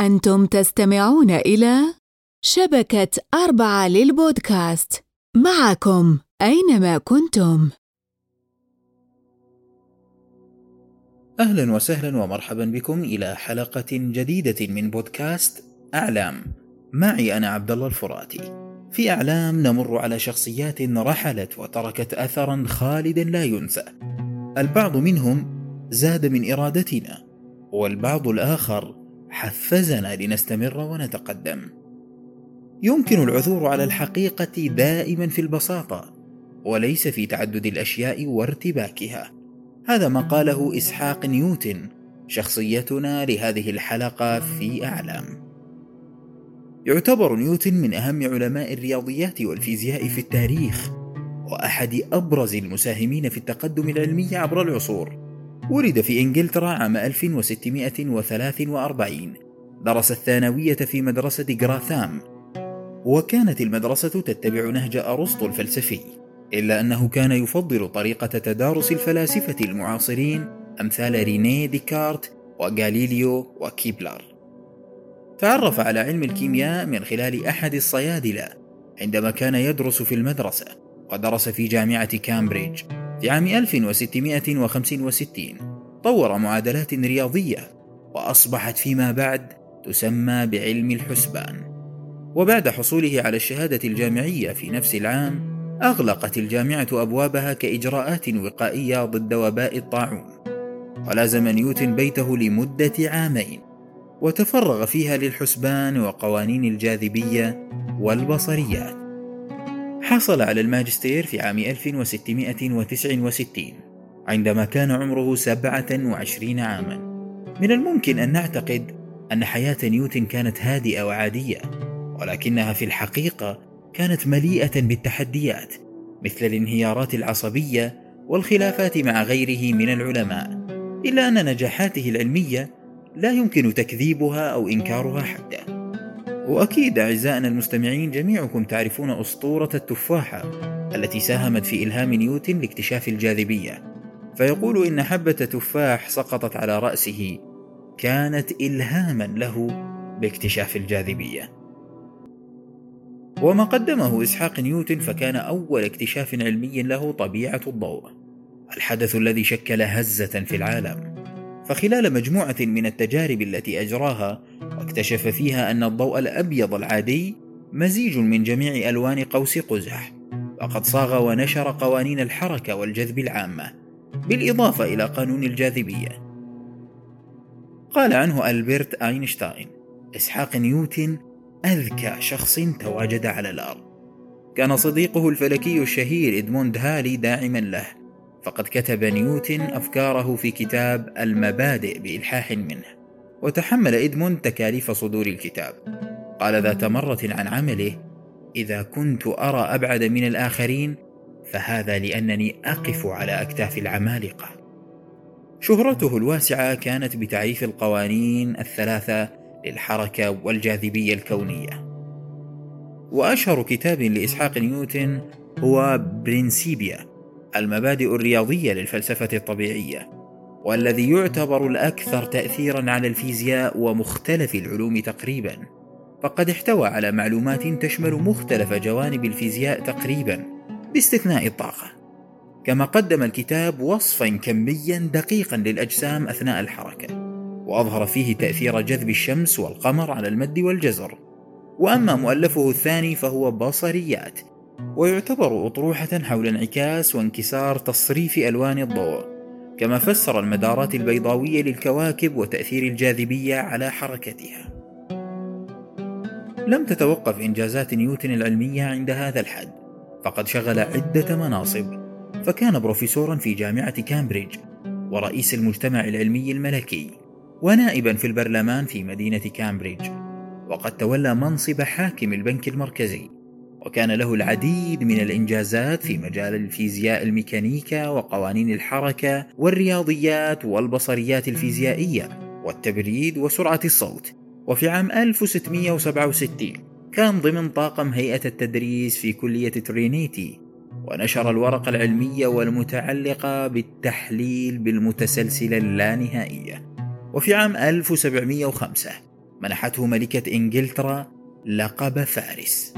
أنتم تستمعون إلى شبكة أربعة للبودكاست معكم أينما كنتم. أهلا وسهلا ومرحبا بكم إلى حلقة جديدة من بودكاست أعلام. معي أنا عبد الله الفراتي. في أعلام نمر على شخصيات رحلت وتركت أثرا خالدا لا ينسى. البعض منهم زاد من إرادتنا، والبعض الآخر حفزنا لنستمر ونتقدم. يمكن العثور على الحقيقة دائما في البساطة وليس في تعدد الأشياء وارتباكها. هذا ما قاله إسحاق نيوتن شخصيتنا لهذه الحلقة في أعلام. يعتبر نيوتن من أهم علماء الرياضيات والفيزياء في التاريخ وأحد أبرز المساهمين في التقدم العلمي عبر العصور. ولد في إنجلترا عام 1643 درس الثانوية في مدرسة جراثام. وكانت المدرسة تتبع نهج أرسطو الفلسفي إلا أنه كان يفضل طريقة تدارس الفلاسفة المعاصرين أمثال رينيه ديكارت وغاليليو وكيبلر. تعرف على علم الكيمياء من خلال أحد الصيادلة عندما كان يدرس في المدرسة ودرس في جامعة كامبريدج. في عام 1665 طور معادلات رياضية وأصبحت فيما بعد تسمى بعلم الحسبان. وبعد حصوله على الشهادة الجامعية في نفس العام أغلقت الجامعة أبوابها كإجراءات وقائية ضد وباء الطاعون. ولازم نيوتن بيته لمدة عامين وتفرغ فيها للحسبان وقوانين الجاذبية والبصريات. حصل على الماجستير في عام 1669 عندما كان عمره 27 عاما. من الممكن أن نعتقد أن حياة نيوتن كانت هادئة وعادية ولكنها في الحقيقة كانت مليئة بالتحديات مثل الانهيارات العصبية والخلافات مع غيره من العلماء إلا أن نجاحاته العلمية لا يمكن تكذيبها أو إنكارها حتى. وأكيد أعزائنا المستمعين جميعكم تعرفون أسطورة التفاحة التي ساهمت في إلهام نيوتن لاكتشاف الجاذبية. فيقول إن حبة تفاح سقطت على رأسه كانت إلهاما له باكتشاف الجاذبية. وما قدمه إسحاق نيوتن فكان أول اكتشاف علمي له طبيعة الضوء الحدث الذي شكل هزة في العالم. فخلال مجموعة من التجارب التي أجراها واكتشف فيها أن الضوء الأبيض العادي مزيج من جميع ألوان قوس قزح وقد صاغ ونشر قوانين الحركة والجذب العامة بالإضافة إلى قانون الجاذبية. قال عنه ألبرت أينشتاين إسحاق نيوتن أذكى شخص تواجد على الأرض. كان صديقه الفلكي الشهير إدموند هالي داعما له فقد كتب نيوتن أفكاره في كتاب المبادئ بإلحاح منه. وتحمل إدموند تكاليف صدور الكتاب. قال ذات مرة عن عمله إذا كنت أرى أبعد من الآخرين فهذا لأنني أقف على أكتاف العمالقة. شهرته الواسعة كانت بتعريف القوانين الثلاثة للحركة والجاذبية الكونية. وأشهر كتاب لإسحاق نيوتن هو برينسيبيا المبادئ الرياضية للفلسفة الطبيعية. والذي يعتبر الأكثر تأثيرا على الفيزياء ومختلف العلوم تقريبا. فقد احتوى على معلومات تشمل مختلف جوانب الفيزياء تقريبا باستثناء الطاقة. كما قدم الكتاب وصفا كميا دقيقا للأجسام أثناء الحركة وأظهر فيه تأثير جذب الشمس والقمر على المد والجزر. وأما مؤلفه الثاني فهو بصريات ويعتبر أطروحة حول انعكاس وانكسار تصريف ألوان الضوء. كما فسر المدارات البيضاوية للكواكب وتأثير الجاذبية على حركتها. لم تتوقف إنجازات نيوتن العلمية عند هذا الحد فقد شغل عدة مناصب فكان بروفيسورا في جامعة كامبريدج ورئيس المجتمع العلمي الملكي ونائبا في البرلمان في مدينة كامبريدج وقد تولى منصب حاكم البنك المركزي. وكان له العديد من الإنجازات في مجال الفيزياء الميكانيكا وقوانين الحركة والرياضيات والبصريات الفيزيائية والتبريد وسرعة الصوت. وفي عام 1667 كان ضمن طاقم هيئة التدريس في كلية ترينيتي ونشر الورقة العلمية والمتعلقة بالتحليل بالمتسلسلة اللانهائية. وفي عام 1705 منحته ملكة إنجلترا لقب فارس.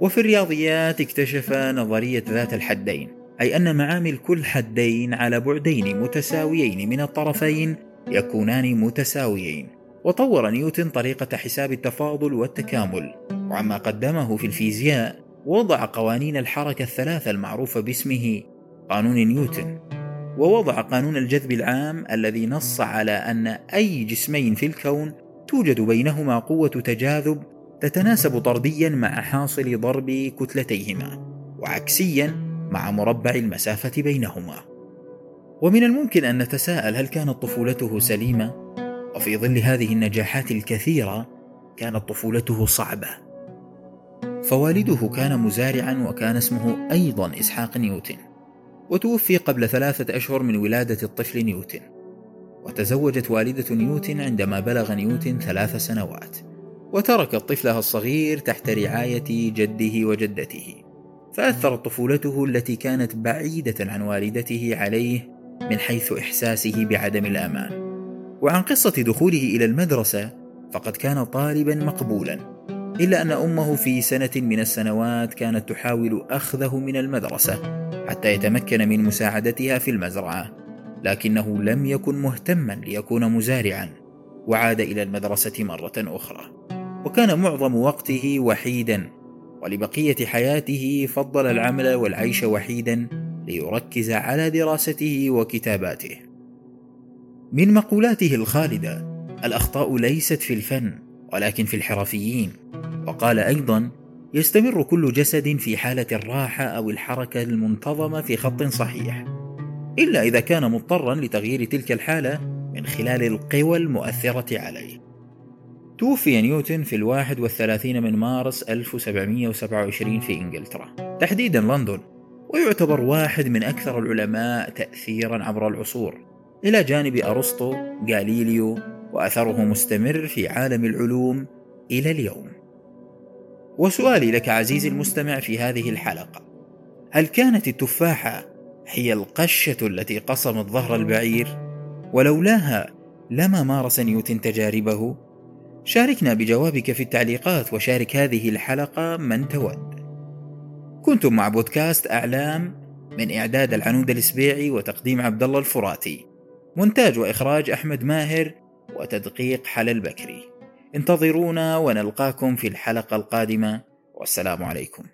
وفي الرياضيات اكتشف نظرية ذات الحدين أي أن معامل كل حدين على بعدين متساويين من الطرفين يكونان متساويين. وطور نيوتن طريقة حساب التفاضل والتكامل. وعما قدمه في الفيزياء وضع قوانين الحركة الثلاثة المعروفة باسمه قانون نيوتن. ووضع قانون الجذب العام الذي نص على أن أي جسمين في الكون توجد بينهما قوة تجاذب تتناسب طرديا مع حاصل ضرب كتلتيهما وعكسيا مع مربع المسافة بينهما. ومن الممكن أن نتساءل هل كانت طفولته سليمة؟ وفي ظل هذه النجاحات الكثيرة كانت طفولته صعبة. فوالده كان مزارعا وكان اسمه أيضا إسحاق نيوتن وتوفي قبل ثلاثة أشهر من ولادة الطفل نيوتن. وتزوجت والدة نيوتن عندما بلغ نيوتن ثلاث سنوات. وتركت طفلها الصغير تحت رعاية جده وجدته فأثرت طفولته التي كانت بعيدة عن والدته عليه من حيث إحساسه بعدم الأمان. وعن قصة دخوله إلى المدرسة فقد كان طالبا مقبولا إلا أن أمه في سنة من السنوات كانت تحاول أخذه من المدرسة حتى يتمكن من مساعدتها في المزرعة لكنه لم يكن مهتما ليكون مزارعا وعاد إلى المدرسة مرة أخرى. وكان معظم وقته وحيدا ولبقية حياته فضل العمل والعيش وحيدا ليركز على دراسته وكتاباته. من مقولاته الخالدة الأخطاء ليست في الفن ولكن في الحرفيين. وقال أيضا يستمر كل جسد في حالة الراحة أو الحركة المنتظمة في خط صحيح إلا إذا كان مضطرا لتغيير تلك الحالة من خلال القوى المؤثرة عليه. توفي نيوتن في الواحد والثلاثين من مارس 1727 في إنجلترا. تحديدا لندن. ويعتبر واحد من أكثر العلماء تأثيرا عبر العصور. إلى جانب أرسطو غاليليو وأثره مستمر في عالم العلوم إلى اليوم. وسؤالي لك عزيزي المستمع في هذه الحلقة. هل كانت التفاحة هي القشة التي قصمت ظهر البعير؟ ولولاها لما مارس نيوتن تجاربه؟ شاركنا بجوابك في التعليقات وشارك هذه الحلقة من تود. كنتم مع بودكاست أعلام من إعداد العنود الإسبيعي وتقديم عبد الله الفراتي. مونتاج وإخراج أحمد ماهر وتدقيق حل البكري انتظرونا ونلقاكم في الحلقة القادمة. والسلام عليكم.